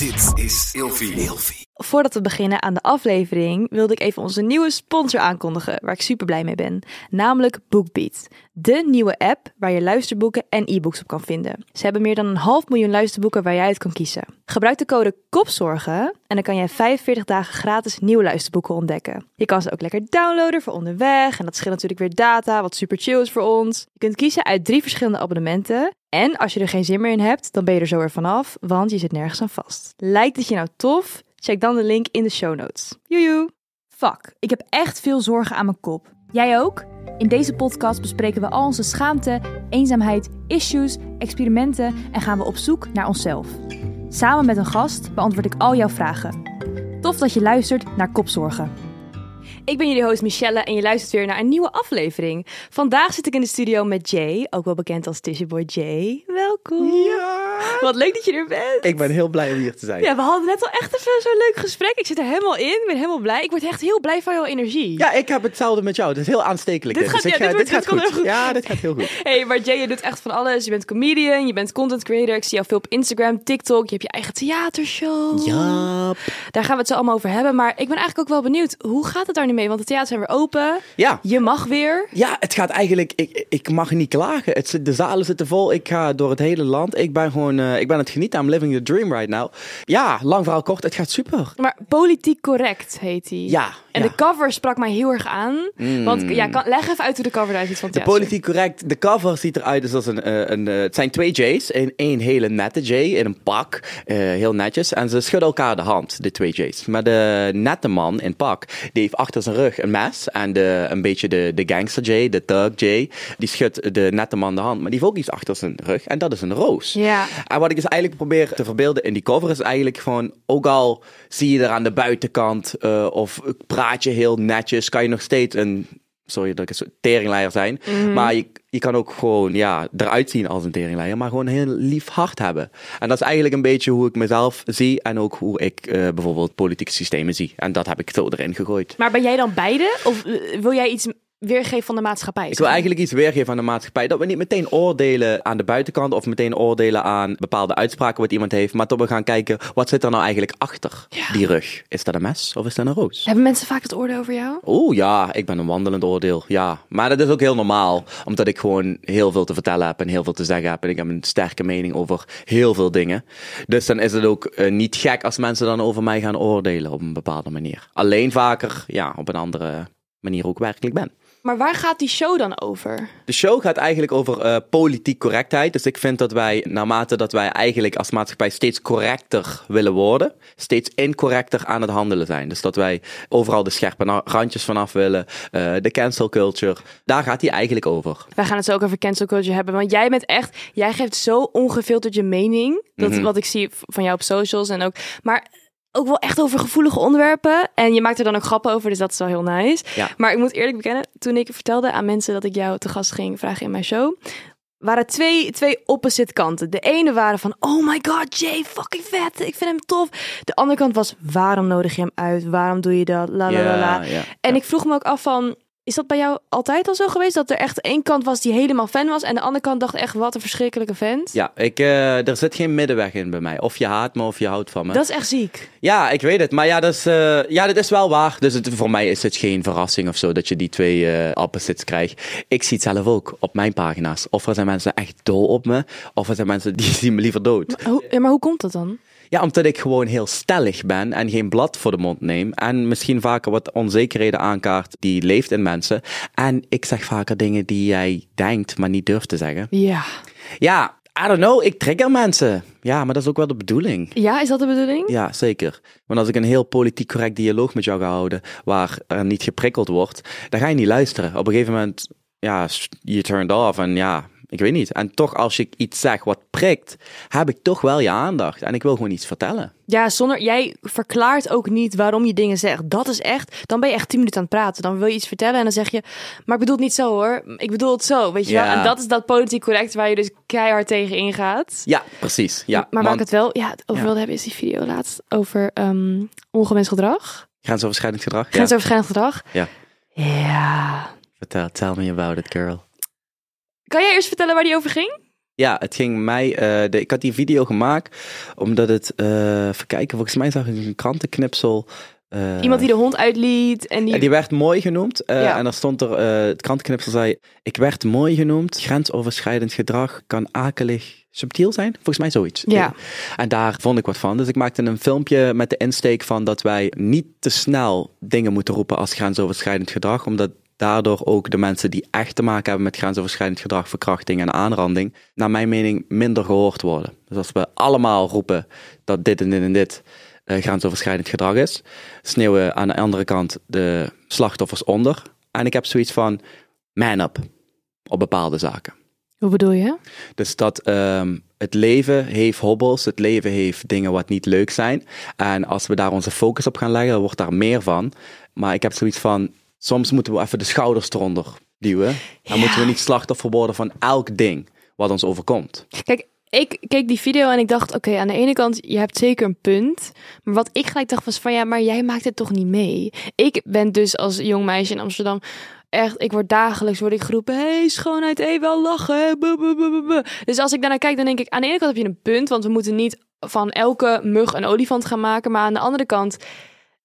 Dit is Ilfie. Voordat we beginnen aan de aflevering, wilde ik even onze nieuwe sponsor aankondigen, waar ik super blij mee ben. Namelijk BookBeat. De nieuwe app waar je luisterboeken en e-books op kan vinden. Ze hebben meer dan een half miljoen luisterboeken waar jij uit kan kiezen. Gebruik de code KOPZORGEN en dan kan jij 45 dagen gratis nieuwe luisterboeken ontdekken. Je kan ze ook lekker downloaden voor onderweg en dat scheelt natuurlijk weer data, wat super chill is voor ons. Je kunt kiezen uit drie verschillende abonnementen. En als je er geen zin meer in hebt, dan ben je er zo weer vanaf, want je zit nergens aan vast. Lijkt het je nou tof? Check dan de link in de show notes. Joejoe! Fuck, ik heb echt veel zorgen aan mijn kop. Jij ook? In deze podcast bespreken we al onze schaamte, eenzaamheid, issues, experimenten en gaan we op zoek naar onszelf. Samen met een gast beantwoord ik al jouw vragen. Tof dat je luistert naar Kopzorgen. Ik ben jullie host Michelle en je luistert weer naar een nieuwe aflevering. Vandaag zit ik in de studio met Jay, ook wel bekend als Tissue Boy Jay. Welkom. Ja! Wat leuk dat je er bent. Ik ben heel blij om hier te zijn. Ja, we hadden net al echt even zo'n leuk gesprek. Ik zit er helemaal in. Ik ben helemaal blij. Ik word echt heel blij van jouw energie. Ja, ik heb hetzelfde met jou. Het is heel aanstekelijk. Dit gaat- Dus ik ja, ga- dit wordt- gaat goed. heel goed. Ja, dit gaat heel goed. Hey, maar Jay, je doet echt van alles. Je bent comedian, je bent content creator. Ik zie jou veel op Instagram, TikTok. Je hebt je eigen theatershow. Ja. Daar gaan we het zo allemaal over hebben. Maar ik ben eigenlijk ook wel benieuwd. Hoe gaat het daar nu mee? Want de theaters zijn weer open. Ja. Je mag weer. Ja, het gaat eigenlijk. Ik, ik mag niet klagen. Het, de zalen zitten vol. Ik ga door het hele land. Ik ben gewoon. Eh, ik ben het genieten. I'm living the dream right now. Ja, lang verhaal kort. Het gaat super. Maar politiek correct heet hij. Ja. En ja. de cover sprak mij heel erg aan. Want ja, kan, leg even uit hoe de cover eruit ziet van De politiek correct. De cover ziet eruit dus als een, eh, een, eh, het zijn twee J's. En één hele nette J in een pak. heel netjes. En ze schudden elkaar de hand, de twee J's. Maar de nette man in pak, die heeft achter zijn rug een mes. En de, een beetje de, de gangster J, de thug J, die schudt de nette man de hand. Maar die heeft ook iets achter zijn rug. En dat is een roos. Ja. En wat ik dus eigenlijk probeer te verbeelden in die cover is eigenlijk gewoon, ook al zie je er aan de buitenkant eh, of praat je heel netjes, kan je nog steeds een, sorry dat ik een teringleier zijn, maar je, je kan ook gewoon ja, eruit zien als een teringleier, maar gewoon een heel lief hart hebben. En dat is eigenlijk een beetje hoe ik mezelf zie en ook hoe ik eh, bijvoorbeeld politieke systemen zie. En dat heb ik zo erin gegooid. Maar ben jij dan beide? Of eh, wil jij iets weergeven van de maatschappij? Ik wil eigenlijk iets weergeven aan de maatschappij. Dat we niet meteen oordelen aan de buitenkant of meteen oordelen aan bepaalde uitspraken wat iemand heeft. Maar dat we gaan kijken, wat zit er nou eigenlijk achter Ja. die rug? Is dat een mes of is dat een roos? Hebben mensen vaak het oordeel over jou? Oeh ja, ik ben een wandelend oordeel. Ja, maar dat is ook heel normaal. Omdat ik gewoon heel veel te vertellen heb en heel veel te zeggen heb. En ik heb een sterke mening over heel veel dingen. Dus dan is het ook eh, niet gek als mensen dan over mij gaan oordelen op een bepaalde manier. Alleen vaker, ja, op een andere manier ook werkelijk ben. Maar waar gaat die show dan over? De show gaat eigenlijk over eh, politiek correctheid. Dus ik vind dat wij, naarmate dat wij eigenlijk als maatschappij steeds correcter willen worden, steeds incorrecter aan het handelen zijn. Dus dat wij overal de scherpe randjes vanaf willen, eh, de cancel culture. Daar gaat hij eigenlijk over. Wij gaan het zo ook over cancel culture hebben. Want jij bent echt, jij geeft zo ongefilterd je mening. Dat Mhm. wat ik zie van jou op socials en ook. Maar ook wel echt over gevoelige onderwerpen. En je maakt er dan ook grappen over, dus dat is wel heel nice. Ja. Maar ik moet eerlijk bekennen, toen ik vertelde aan mensen dat ik jou te gast ging vragen in mijn show. Waren twee, twee opposite kanten. De ene waren van, oh my god, Jay, fucking vet. Ik vind hem tof. De andere kant was, waarom nodig je hem uit? Waarom doe je dat? La la la la. ja. En ik vroeg me ook af van, is dat bij jou altijd al zo geweest? Dat er echt één kant was die helemaal fan was en de andere kant dacht echt, wat een verschrikkelijke vent? Ja, ik, eh, er zit geen middenweg in bij mij. Of je haat me of je houdt van me. Dat is echt ziek. Ja, ik weet het. Maar ja, dat is, eh, ja, dat is wel waar. Dus het, voor mij is het geen verrassing of zo dat je die twee eh, opposites krijgt. Ik zie het zelf ook op mijn pagina's. Of er zijn mensen echt dol op me, of er zijn mensen die zien me liever dood. Hoe, ja, maar hoe komt dat dan? Ja, omdat ik gewoon heel stellig ben en geen blad voor de mond neem. En misschien vaker wat onzekerheden aankaart die leeft in mensen. En ik zeg vaker dingen die jij denkt, maar niet durft te zeggen. Ja. Ja, I don't know, ik trigger mensen. Ja, maar dat is ook wel de bedoeling. Ja, is dat de bedoeling? Ja, zeker. Want als ik een heel politiek correct dialoog met jou ga houden, waar er niet geprikkeld wordt, dan ga je niet luisteren. Op een gegeven moment, ja, je turned off en ja, ik weet niet. En toch, als ik iets zeg wat prikt, heb ik toch wel je aandacht. En ik wil gewoon iets vertellen. Ja, zonder, jij verklaart ook niet waarom je dingen zegt. Dat is echt, dan ben je echt tien minuten aan het praten. Dan wil je iets vertellen en dan zeg je, maar ik bedoel het niet zo hoor. Ik bedoel het zo, weet je Ja. wel. En dat is dat politiek correct waar je dus keihard tegen ingaat. Ja, precies. Ja, maar ik het wel ja, over Ja. wilde hebben is die video laatst over ehm ongewenst gedrag. grensoverschrijdend gedrag. Ja. Grensoverschrijdend gedrag. Ja. Ja. Vertel, tell me about it, girl. Kan jij eerst vertellen waar die over ging? Ja, het ging mij. eh, de, ik had die video gemaakt omdat het. eh even kijken, volgens mij zag ik een krantenknipsel. eh, Iemand die de hond uitliet en die... die werd mooi genoemd. Ja. En daar stond er. eh, het krantenknipsel zei. Ik werd mooi genoemd. Grensoverschrijdend gedrag kan akelig subtiel zijn. Volgens mij zoiets. Ja. En daar vond ik wat van. Dus ik maakte een filmpje met de insteek van dat wij niet te snel dingen moeten roepen als grensoverschrijdend gedrag. Omdat daardoor ook de mensen die echt te maken hebben met grensoverschrijdend gedrag, verkrachting en aanranding, naar mijn mening minder gehoord worden. Dus als we allemaal roepen dat dit en dit en dit eh, grensoverschrijdend gedrag is, sneeuwen aan de andere kant de slachtoffers onder. En ik heb zoiets van man up op bepaalde zaken. Hoe bedoel je? Dus dat ehm, het leven heeft hobbels, het leven heeft dingen wat niet leuk zijn. En als we daar onze focus op gaan leggen, dan wordt daar meer van. Maar ik heb zoiets van, soms moeten we even de schouders eronder duwen. Dan moeten we niet slachtoffer worden van elk ding wat ons overkomt. Kijk, ik keek die video en ik dacht, oké, aan de ene kant, je hebt zeker een punt. Maar wat ik gelijk dacht was van, ja, maar jij maakt het toch niet mee? Ik ben dus als jong meisje in Amsterdam echt, ik word dagelijks word ik geroepen, hey, schoonheid, hey, wel lachen. buh, buh, buh. Dus als ik daarnaar kijk, dan denk ik, aan de ene kant heb je een punt, want we moeten niet van elke mug een olifant gaan maken. Maar aan de andere kant,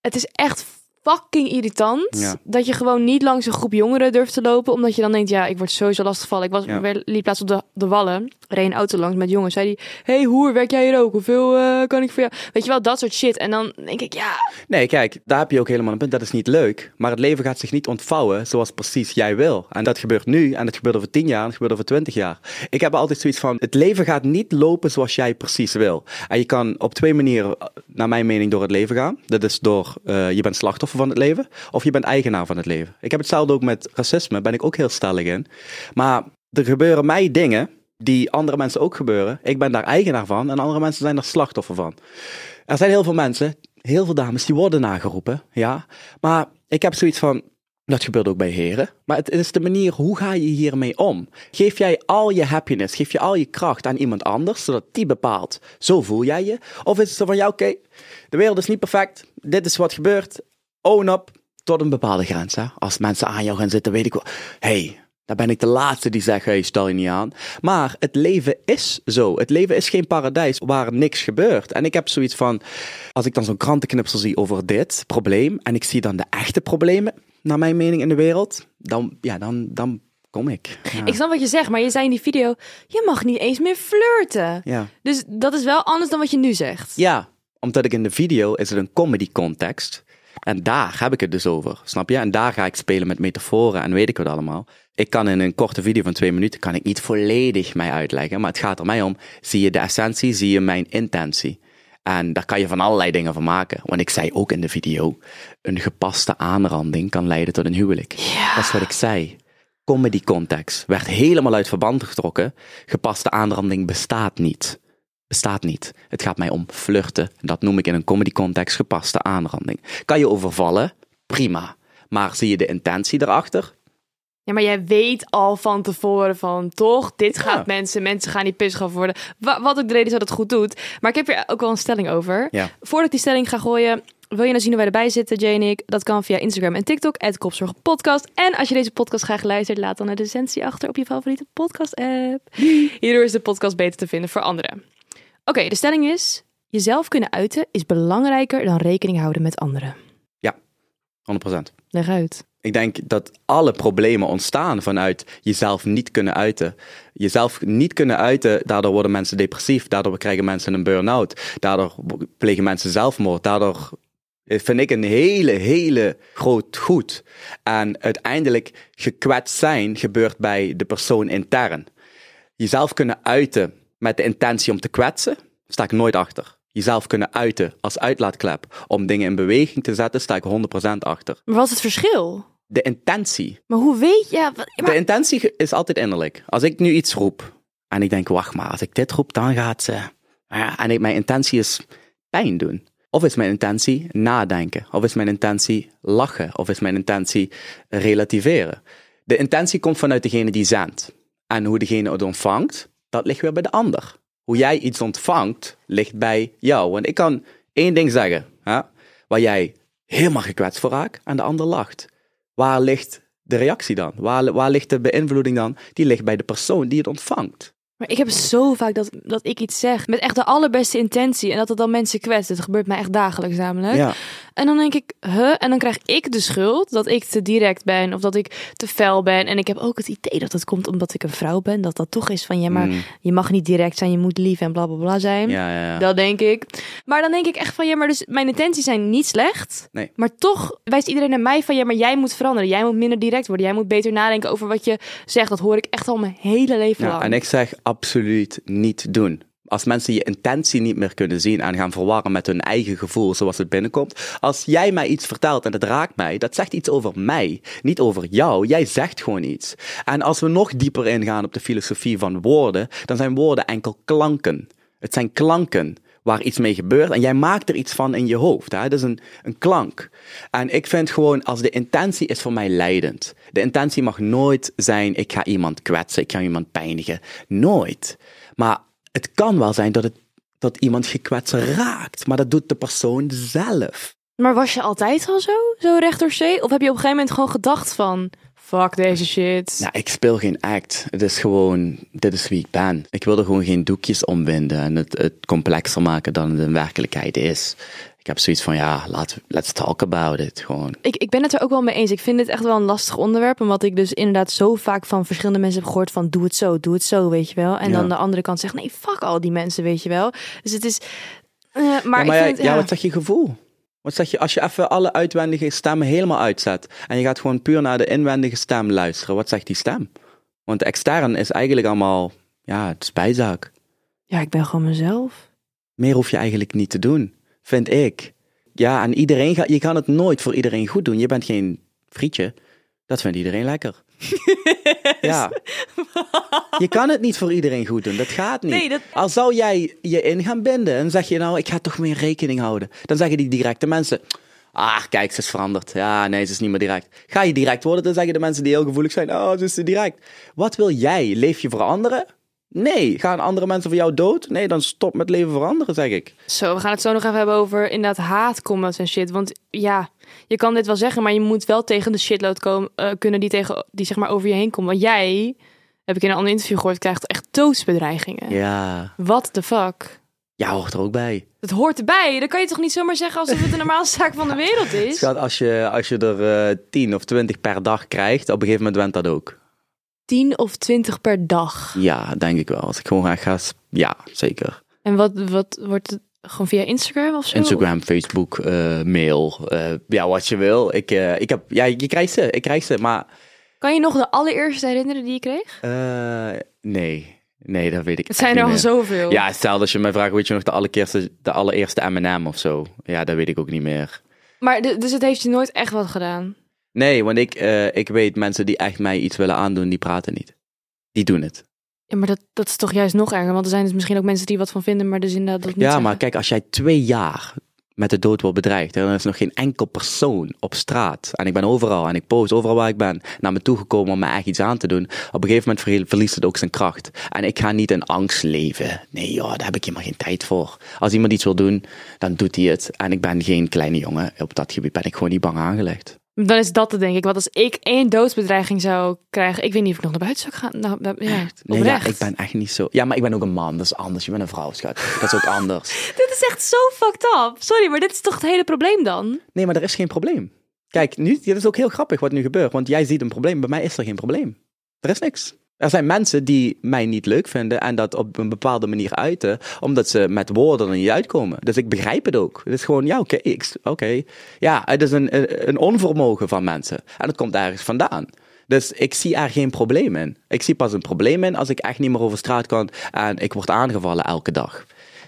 het is echt fucking irritant Ja. dat je gewoon niet langs een groep jongeren durft te lopen, omdat je dan denkt, ja, ik word sowieso lastiggevallen. Ik was Ja. weer liep plaats op de, de wallen, reed een auto langs met jongens, zei die, hey hoer, werk jij hier ook? Hoeveel eh, kan ik voor jou? Weet je wel, dat soort shit. En dan denk ik, ja, Nee, kijk, daar heb je ook helemaal een punt. Dat is niet leuk. Maar het leven gaat zich niet ontvouwen zoals precies jij wil. En dat gebeurt nu en het gebeurt over tien jaar en het gebeurt over twintig jaar. Ik heb altijd zoiets van, het leven gaat niet lopen zoals jij precies wil. En je kan op twee manieren, naar mijn mening, door het leven gaan. Dat is door, eh, je bent slachtoffer van het leven, of je bent eigenaar van het leven. Ik heb hetzelfde ook met racisme, ben ik ook heel stellig in. Maar er gebeuren mij dingen die andere mensen ook gebeuren. Ik ben daar eigenaar van en andere mensen zijn er slachtoffer van. Er zijn heel veel mensen, heel veel dames, die worden nageroepen, ja. Maar ik heb zoiets van, dat gebeurt ook bij heren. Maar het is de manier, hoe ga je hiermee om? Geef jij al je happiness, geef je al je kracht aan iemand anders, zodat die bepaalt, zo voel jij je? Of is het zo van, ja oké, de wereld is niet perfect, dit is wat gebeurt, own up, tot een bepaalde grens. Hè? Als mensen aan jou gaan zitten, weet ik wel, hey, daar ben ik de laatste die zegt, hey, stel je niet aan. Maar het leven is zo. Het leven is geen paradijs waar niks gebeurt. En ik heb zoiets van, als ik dan zo'n krantenknipsel zie over dit probleem, en ik zie dan de echte problemen, naar mijn mening, in de wereld, dan, ja, dan, dan kom ik. Ja. ik snap wat je zegt, maar je zei in die video, je mag niet eens meer flirten. ja. Dus dat is wel anders dan wat je nu zegt. Ja, omdat ik in de video is het een comedy context. En daar heb ik het dus over, snap je? En daar ga ik spelen met metaforen en weet ik wat allemaal. Ik kan in een korte video van twee minuten kan ik niet volledig mij uitleggen, maar het gaat er mij om, zie je de essentie, zie je mijn intentie. En daar kan je van allerlei dingen van maken. Want ik zei ook in de video, een gepaste aanranding kan leiden tot een huwelijk. Dat is wat ik zei. Comedy context werd helemaal uit verband getrokken. Gepaste aanranding bestaat niet bestaat niet. Het gaat mij om flirten. Dat noem ik in een comedy context gepaste aanranding. Kan je overvallen? Prima. Maar zie je de intentie erachter? Ja, maar jij weet al van tevoren van toch, dit gaat Ja. mensen, mensen gaan niet pissig worden. Wa- wat ook de reden is dat het goed doet. Maar ik heb hier ook wel een stelling over. Ja. Voordat ik die stelling ga gooien, wil je nou zien hoe wij erbij zitten, Jay en ik? Dat kan via Instagram en TikTok, @kopzorgpodcast. En als je deze podcast graag luistert, laat dan een recensie achter op je favoriete podcast-app. Hierdoor is de podcast beter te vinden voor anderen. Oké, de stelling is, jezelf kunnen uiten is belangrijker dan rekening houden met anderen. 100%. Leg uit. Ik denk dat alle problemen ontstaan vanuit jezelf niet kunnen uiten. Jezelf niet kunnen uiten, daardoor worden mensen depressief, daardoor krijgen mensen een burn-out, daardoor plegen mensen zelfmoord, daardoor vind ik een hele, hele groot goed. En uiteindelijk gekwetst zijn gebeurt bij de persoon intern. Jezelf kunnen uiten met de intentie om te kwetsen, sta ik nooit achter. Jezelf kunnen uiten als uitlaatklep om dingen in beweging te zetten, sta ik 100% achter. Maar wat is het verschil? De intentie. Maar hoe weet je... maar- De intentie is altijd innerlijk. Als ik nu iets roep en ik denk, wacht maar, als ik dit roep, dan gaat ze. Ja, En ik, mijn intentie is pijn doen. Of is mijn intentie nadenken? Of is mijn intentie lachen? Of is mijn intentie relativeren? De intentie komt vanuit degene die zendt. En hoe degene het ontvangt, dat ligt weer bij de ander. Hoe jij iets ontvangt, ligt bij jou. Want ik kan één ding zeggen, hè, waar jij helemaal gekwetst voor raakt en de ander lacht. Waar ligt de reactie dan? Waar, waar ligt de beïnvloeding dan? Die ligt bij de persoon die het ontvangt. Maar ik heb zo vaak dat, dat ik iets zeg met echt de allerbeste intentie en dat het dan mensen kwetst. Het gebeurt mij echt dagelijks namelijk. Ja. En dan denk ik, huh? En dan krijg ik de schuld dat ik te direct ben of dat ik te fel ben. En ik heb ook het idee dat het komt omdat ik een vrouw ben. Dat dat toch is van, ja, maar Mm. je mag niet direct zijn, je moet lief en bla bla bla zijn. Ja, ja, ja. Dat denk ik. Maar dan denk ik echt van, ja, maar dus mijn intenties zijn niet slecht. Nee. Maar toch wijst iedereen naar mij van, ja, maar jij moet veranderen. Jij moet minder direct worden. Jij moet beter nadenken over wat je zegt. Dat hoor ik echt al mijn hele leven Ja, lang. en ik zeg absoluut niet doen. Als mensen je intentie niet meer kunnen zien en gaan verwarren met hun eigen gevoel zoals het binnenkomt. Als jij mij iets vertelt en het raakt mij, dat zegt iets over mij, niet over jou. Jij zegt gewoon iets. En als we nog dieper ingaan op de filosofie van woorden, dan zijn woorden enkel klanken. Het zijn klanken waar iets mee gebeurt en jij maakt er iets van in je hoofd. Hè? Dat is een, een klank. En ik vind gewoon, als de intentie is voor mij leidend. De intentie mag nooit zijn, ik ga iemand kwetsen, ik ga iemand pijnigen. Nooit. Maar het kan wel zijn dat, het, dat iemand gekwetst raakt, maar dat doet de persoon zelf. Maar was je altijd al zo? Zo recht door zee? Of heb je op een gegeven moment gewoon gedacht van... Fuck deze shit. Nou, ik speel geen act. Het is gewoon, dit is wie ik ben. Ik wil er gewoon geen doekjes omwinden en het, het complexer maken dan het in werkelijkheid is. Ik heb zoiets van, ja, laat, let's talk about it. Gewoon. Ik, ik ben het er ook wel mee eens. Ik vind het echt wel een lastig onderwerp. Omdat ik dus inderdaad zo vaak van verschillende mensen heb gehoord van... Doe het zo, doe het zo, weet je wel. En Ja. dan de andere kant zegt... Nee, fuck al die mensen, weet je wel. Dus het is... eh, maar ja, maar ik ja, vind, ja, wat zeg je gevoel? Wat zeg je als je even alle uitwendige stemmen helemaal uitzet en je gaat gewoon puur naar de inwendige stem luisteren? Wat zegt die stem? Want extern is eigenlijk allemaal, ja, het is bijzaak. ja, ik ben gewoon mezelf. Meer hoef je eigenlijk niet te doen, vind ik. Ja, en iedereen gaat, je kan het nooit voor iedereen goed doen. Je bent geen frietje. Dat vindt iedereen lekker. ja. Je kan het niet voor iedereen goed doen. Dat gaat niet. Nee, dat- Al zou jij je in gaan binden en zeg je nou, ik ga toch meer rekening houden. Dan zeggen die directe mensen, ah, kijk, ze is veranderd. Ja, nee, ze is niet meer direct. Ga je direct worden, dan zeggen de mensen die heel gevoelig zijn, oh, ze is te direct. Wat wil jij? Leef je veranderen? Nee. Gaan andere mensen voor jou dood? Nee, dan stop met leven veranderen, zeg ik. Zo, we gaan het zo nog even hebben over inderdaad haatcomments en shit. Want ja, je kan dit wel zeggen, maar je moet wel tegen de shitload komen, eh, kunnen die, tegen, die zeg maar over je heen komen. Want jij, heb ik in een ander interview gehoord, krijgt echt doodsbedreigingen. Ja. What the fuck? Ja, hoort er ook bij. Het hoort erbij. Dan kan je toch niet zomaar zeggen alsof het de normaalste zaak van de wereld is? Schat, als je, als je er eh 10 of 20 per dag krijgt, op een gegeven moment went dat ook. 10 of 20 per dag. Ja, denk ik wel. Als ik gewoon ga, ja, zeker. En wat, wat wordt het? Gewoon via Instagram of zo? Instagram, Facebook, eh, mail, eh, ja, wat je wil. Ik, eh, ik heb, ja, je krijgt ze, ik krijg ze, maar Kan je nog de allereerste herinneren die je kreeg? nee, nee, dat weet ik Het zijn er al meer. zoveel. Ja, stel als je mij vraagt, weet je nog de allereerste, de allereerste M&M of zo? Ja, dat weet ik ook niet meer. Maar dus het heeft je nooit echt wat gedaan. Nee, want ik, eh, ik weet mensen die echt mij iets willen aandoen, die praten niet. Die doen het. Ja, maar dat, dat is toch juist nog erger. Want er zijn dus misschien ook mensen die wat van vinden, maar dus inderdaad dat niet Ja, zeggen. maar kijk, als jij twee jaar met de dood wordt bedreigd, en er is nog geen enkel persoon op straat, en ik ben overal, en ik post overal waar ik ben, naar me toegekomen om me echt iets aan te doen, op een gegeven moment verlie- verliest het ook zijn kracht. En ik ga niet in angst leven. Nee joh, daar heb ik helemaal geen tijd voor. Als iemand iets wil doen, dan doet hij het. En ik ben geen kleine jongen. Op dat gebied ben ik gewoon niet bang aangelegd. Dan is dat het denk ik. Want als ik één doodsbedreiging zou krijgen, ik weet niet of ik nog naar buiten zou gaan. Nou, ja, Nee, ja, ik ben echt niet zo... Ja, maar ik ben ook een man, dat is anders. Je bent een vrouw, schat. Dat is ook anders. Dit is echt zo fucked up. Sorry, maar dit is toch het hele probleem dan? Nee, maar er is geen probleem. Kijk, nu, dit is ook heel grappig wat nu gebeurt, want jij ziet een probleem, bij mij is er geen probleem. Er is niks. Er zijn mensen die mij niet leuk vinden en dat op een bepaalde manier uiten, omdat ze met woorden er niet uitkomen. Dus ik begrijp het ook. Het is gewoon, ja, oké, oké. Ja, het is een, een, onvermogen van mensen. En het komt ergens vandaan. Dus ik zie er geen probleem in. Ik zie pas een probleem in als ik echt niet meer over straat kan en ik word aangevallen elke dag.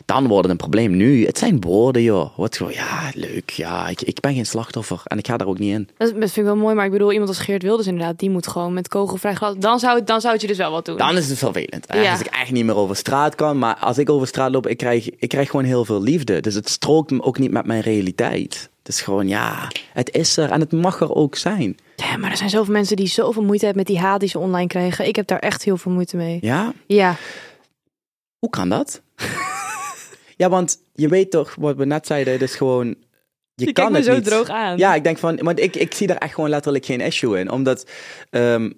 Dan wordt het een probleem. Nu, het zijn woorden, joh. Wat gewoon, ja, leuk. Ja, ik, ik ben geen slachtoffer en ik ga daar ook niet in. Dat, vind ik wel mooi, maar ik bedoel, iemand als Geert Wilders inderdaad, die moet gewoon met kogelvrij glas. Dan zou, dan zou het je dus wel wat doen. Dan is het vervelend. hè, Ja. Als ik echt niet meer over straat kan. Maar als ik over straat loop, ik krijg, ik krijg gewoon heel veel liefde. Dus het strookt me ook niet met mijn realiteit. Het is gewoon, ja, het is er en het mag er ook zijn. Ja, maar er zijn zoveel mensen die zoveel moeite hebben met die haat die ze online krijgen. Ik heb daar echt heel veel moeite mee. Ja, Ja, hoe kan dat? Ja, want je weet toch, wat we net zeiden, het is gewoon... Je, je kan het zo niet. droog aan. Ja, ik denk van, want ik, ik zie daar echt gewoon letterlijk geen issue in. Omdat ehm,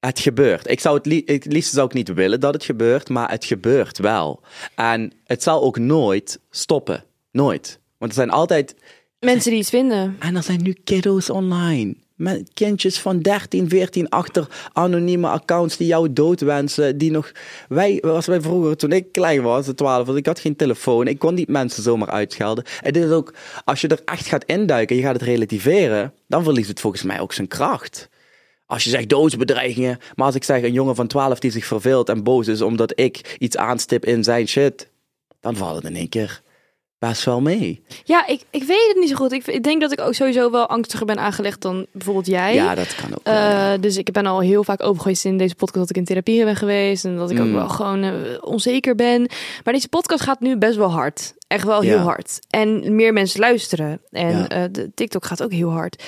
Het gebeurt. Ik zou het, li het liefst zou ik niet willen dat het gebeurt, maar het gebeurt wel. En het zal ook nooit stoppen. Nooit. Want er zijn altijd. Mensen die iets vinden. En er zijn nu kiddo's online. Met kindjes van 13, 14 achter anonieme accounts die jou dood wensen. Die nog. Wij, als wij vroeger, toen ik klein was, 12, want ik had geen telefoon. Ik kon niet mensen zomaar uitschelden. En dit is ook, als je er echt gaat induiken, je gaat het relativeren, dan verliest het volgens mij ook zijn kracht. Als je zegt doodsbedreigingen, maar als ik zeg een jongen van 12 die zich verveelt en boos is omdat ik iets aanstip in zijn shit, dan valt het in één keer best wel mee. Ja, ik, ik weet het niet zo goed. Ik, ik denk dat ik ook sowieso wel angstiger ben aangelegd dan bijvoorbeeld jij. Ja, dat kan ook. wel, ja. Eh, dus ik ben al heel vaak geweest in deze podcast dat ik in therapie ben geweest. En dat ik ook Mm. wel gewoon eh, onzeker ben. Maar deze podcast gaat nu best wel hard. Echt wel heel Ja. hard. En meer mensen luisteren. En Ja. eh, de TikTok gaat ook heel hard.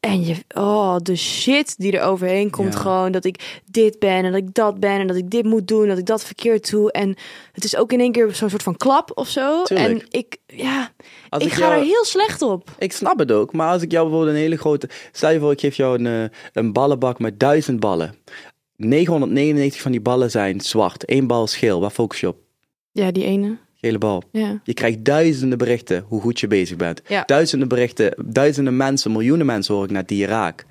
En je, oh, de shit die er overheen komt. Ja. Gewoon dat ik dit ben en dat ik dat ben. En dat ik dit moet doen. Dat ik dat verkeerd doe. En het is ook in één keer zo'n soort van klap of zo. Tuurlijk. En ik, ja, Als ik, ik ga jou- er heel slecht op. Ik snap het ook, maar als ik jou bijvoorbeeld een hele grote. Stel je voor, ik geef jou een, eh, een ballenbak met duizend ballen. 999 van die ballen zijn zwart. Eén bal is geel. Waar focus je op? Ja, die ene. Gele bal. Ja. Je krijgt duizenden berichten hoe goed je bezig bent. Ja. Duizenden berichten, duizenden mensen, miljoenen mensen hoor ik net die je raakt.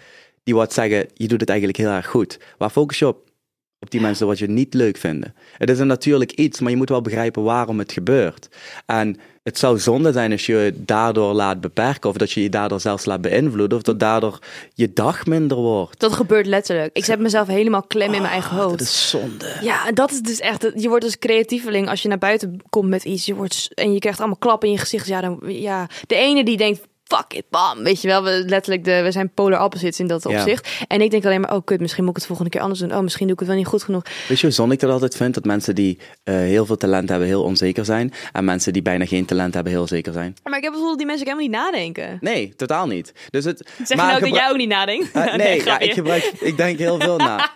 Die wat zeggen, je doet het eigenlijk heel erg goed. Waar focus je op? Op die mensen wat je niet leuk vinden. Het is een natuurlijk iets, maar je moet wel begrijpen waarom het gebeurt. En het zou zonde zijn als je je daardoor laat beperken, of dat je je daardoor zelfs laat beïnvloeden, of dat daardoor je dag minder wordt. Dat gebeurt letterlijk. Ik zet mezelf helemaal klem in mijn eigen hoofd. Ah, Dat is zonde. Ja, dat is dus echt. Je wordt als creatieveling als je naar buiten komt met iets. Je wordt, en je krijgt allemaal klappen in je gezicht. Ja, dan, ja, de ene die denkt. Fuck it, bam. Weet je wel, we, letterlijk, de, we zijn polar opposites in dat Ja. opzicht. En ik denk alleen maar, oh kut, misschien moet ik het volgende keer anders doen. Oh, misschien doe ik het wel niet goed genoeg. Weet je hoe zonde ik dat altijd vind? Dat mensen die eh, heel veel talent hebben heel onzeker zijn. En mensen die bijna geen talent hebben heel zeker zijn. Maar ik heb bijvoorbeeld die mensen helemaal niet nadenken. Nee, totaal niet. Dus het, Zeg je nou dat jij ook niet nadenkt? Eh, nee, ja, ik gebruik, ik denk heel veel na.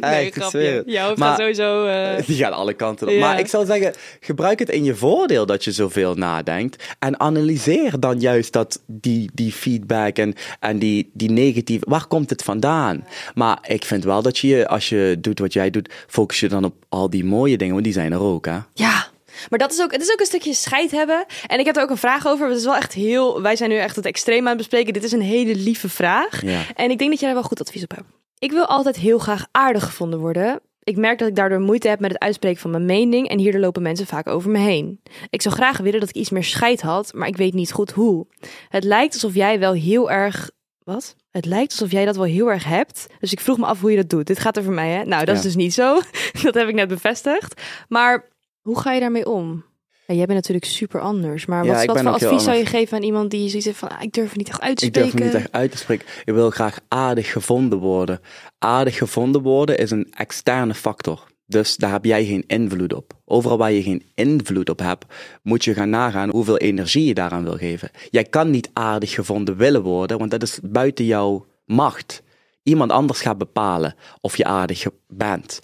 Nee, Echt, grapje. het. Jouw hoofd Maar- gaat sowieso... eh, Die gaan alle kanten op. Ja. Maar ik zou zeggen, gebruik het in je voordeel dat je zoveel nadenkt. En analyseer dan juist dat, die, die feedback en, en die, die negatieve... Waar komt het vandaan? Maar ik vind wel dat je, als je doet wat jij doet, focus je dan op al die mooie dingen. Want die zijn er ook, hè? Ja, maar dat is ook, het is ook een stukje scheid hebben. En ik heb er ook een vraag over. Het is wel echt heel. Wij zijn nu echt het extreem aan het bespreken. Dit is een hele lieve vraag. Ja. En ik denk dat jij daar wel goed advies op hebt. Ik wil altijd heel graag aardig gevonden worden. Ik merk dat ik daardoor moeite heb met het uitspreken van mijn mening. En hierdoor lopen mensen vaak over me heen. Ik zou graag willen dat ik iets meer scheid had, maar ik weet niet goed hoe. Het lijkt alsof jij wel heel erg. Wat? Het lijkt alsof jij dat wel heel erg hebt. Dus ik vroeg me af hoe je dat doet. Dit gaat er voor mij, hè? Nou, dat is dus niet zo. Dat heb ik net bevestigd. Maar hoe ga je daarmee om? Ja, jij bent natuurlijk super anders. Maar wat, voor advies zou je geven aan iemand die zoiets heeft van... ah, ik durf het niet echt uit te Ik durf spreken? me niet echt uit te spreken. Ik wil graag aardig gevonden worden. Aardig gevonden worden is een externe factor. Dus daar heb jij geen invloed op. Overal waar je geen invloed op hebt, moet je gaan nagaan hoeveel energie je daaraan wil geven. Jij kan niet aardig gevonden willen worden, want dat is buiten jouw macht. Iemand anders gaat bepalen of je aardig bent.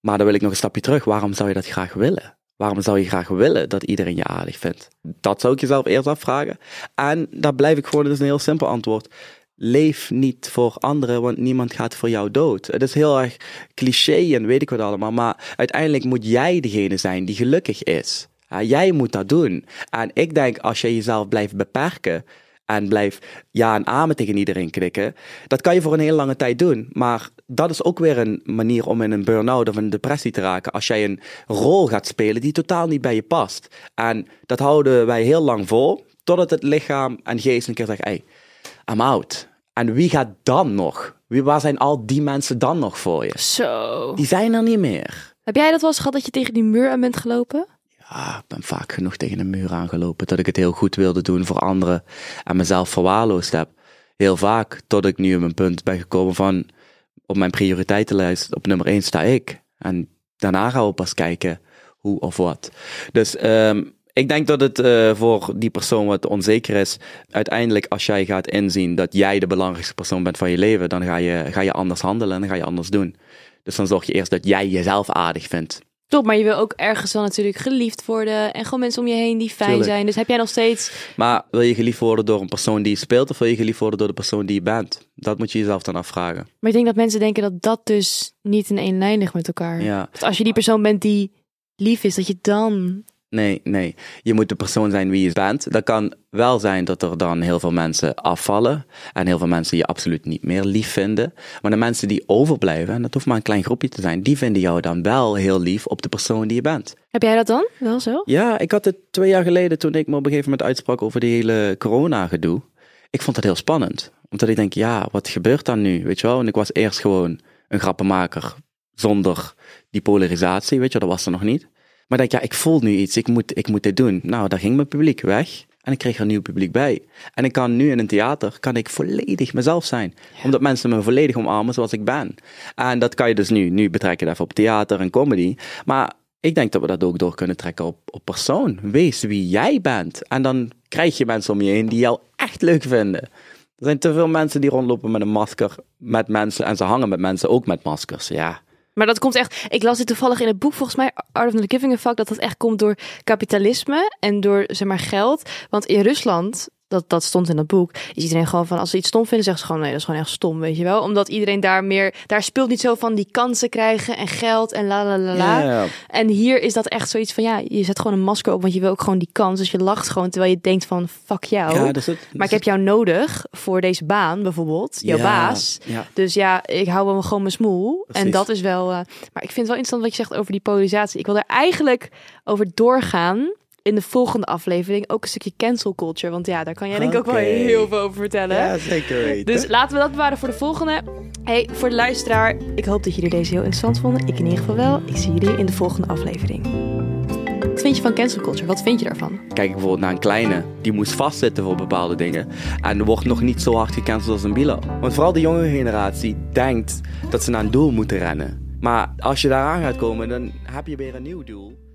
Maar dan wil ik nog een stapje terug. Waarom zou je dat graag willen? Waarom zou je graag willen dat iedereen je aardig vindt? Dat zou ik jezelf eerst afvragen. En daar blijf ik gewoon, dat is een heel simpel antwoord. Leef niet voor anderen, want niemand gaat voor jou dood. Het is heel erg cliché en weet ik wat allemaal, maar uiteindelijk moet jij degene zijn die gelukkig is. Jij moet dat doen. En ik denk, als je jezelf blijft beperken en blijft ja en amen tegen iedereen knikken, dat kan je voor een hele lange tijd doen. Maar dat is ook weer een manier om in een burn-out of een depressie te raken. Als jij een rol gaat spelen die totaal niet bij je past. En dat houden wij heel lang vol, totdat het lichaam en geest een keer zeggen, hey, I'm out. En wie gaat dan nog? Wie, waar zijn al die mensen dan nog voor je? Zo. Die zijn er niet meer. Heb jij dat wel eens gehad dat je tegen die muur aan bent gelopen? Ja, ik ben vaak genoeg tegen een muur aangelopen dat ik het heel goed wilde doen voor anderen en mezelf verwaarloosd heb. Heel vaak, tot ik nu op een punt ben gekomen van op mijn prioriteitenlijst op nummer 1 sta ik. En daarna gaan we pas kijken hoe of wat. Dus ehm, ik denk dat het eh, voor die persoon wat onzeker is, uiteindelijk als jij gaat inzien dat jij de belangrijkste persoon bent van je leven, dan ga je, ga je anders handelen en dan ga je anders doen. Dus dan zorg je eerst dat jij jezelf aardig vindt. Top, maar je wil ook ergens dan natuurlijk geliefd worden. En gewoon mensen om je heen die fijn Tuurlijk. zijn. Dus heb jij nog steeds... Maar wil je geliefd worden door een persoon die je speelt of wil je geliefd worden door de persoon die je bent? Dat moet je jezelf dan afvragen. Maar ik denk dat mensen denken dat dat dus niet in één lijn ligt met elkaar. Ja, als je die persoon bent die lief is, dat je dan... nee, nee. Je moet de persoon zijn wie je bent. Dat kan wel zijn dat er dan heel veel mensen afvallen en heel veel mensen je absoluut niet meer lief vinden. Maar de mensen die overblijven, en dat hoeft maar een klein groepje te zijn, die vinden jou dan wel heel lief op de persoon die je bent. Heb jij dat dan? Wel zo? Ja, ik had het twee jaar geleden toen ik me op een gegeven moment uitsprak over die hele corona-gedoe. Ik vond het heel spannend. Omdat ik denk, ja, wat gebeurt dan nu? Weet je wel? En ik was eerst gewoon een grappenmaker zonder die polarisatie, weet je wel, dat was er nog niet. Maar ik denk, ja, ik voel nu iets, ik moet, ik moet dit doen. Nou, daar ging mijn publiek weg. En ik kreeg er een nieuw publiek bij. En ik kan nu in een theater, kan ik volledig mezelf zijn. Omdat mensen me volledig omarmen zoals ik ben. En dat kan je dus nu, nu betrek je het even op theater en comedy. Maar ik denk dat we dat ook door kunnen trekken op, op persoon. Wees wie jij bent. En dan krijg je mensen om je heen die jou echt leuk vinden. Er zijn te veel mensen die rondlopen met een masker met mensen. En ze hangen met mensen ook met maskers. Ja, Maar dat komt echt... Ik las dit toevallig in het boek, volgens mij, Art of Not Giving a Fuck, dat dat echt komt door kapitalisme en door, zeg maar, geld. Want in Rusland, dat, dat stond in dat boek, is iedereen gewoon van, als ze iets stom vinden, zeggen ze gewoon, nee, dat is gewoon echt stom, weet je wel. Omdat iedereen daar meer, daar speelt niet zo van die kansen krijgen en geld en la la la la. Ja. En hier is dat echt zoiets van, ja, je zet gewoon een masker op, want je wil ook gewoon die kans. Dus je lacht gewoon, terwijl je denkt van, fuck jou. ja dus het, maar ik heb jou nodig voor deze baan, bijvoorbeeld, jouw baas. Dus ja, ik hou hem gewoon mijn smoel. En dat is wel. eh, maar ik vind het wel interessant wat je zegt over die polarisatie. Ik wil er eigenlijk over doorgaan in de volgende aflevering. Ook een stukje cancel culture. Want ja, daar kan jij denk ik ook wel heel veel over vertellen. ja, zeker weten. Dus laten we dat bewaren voor de volgende. Hey, voor de luisteraar, ik hoop dat jullie deze heel interessant vonden. Ik in ieder geval wel. Ik zie jullie in de volgende aflevering. Wat vind je van cancel culture? Wat vind je daarvan? Kijk bijvoorbeeld naar een kleine, die moest vastzitten voor bepaalde dingen. En wordt nog niet zo hard gecanceld als een Bilo. Want vooral de jongere generatie denkt dat ze naar een doel moeten rennen. Maar als je daaraan gaat komen, dan heb je weer een nieuw doel.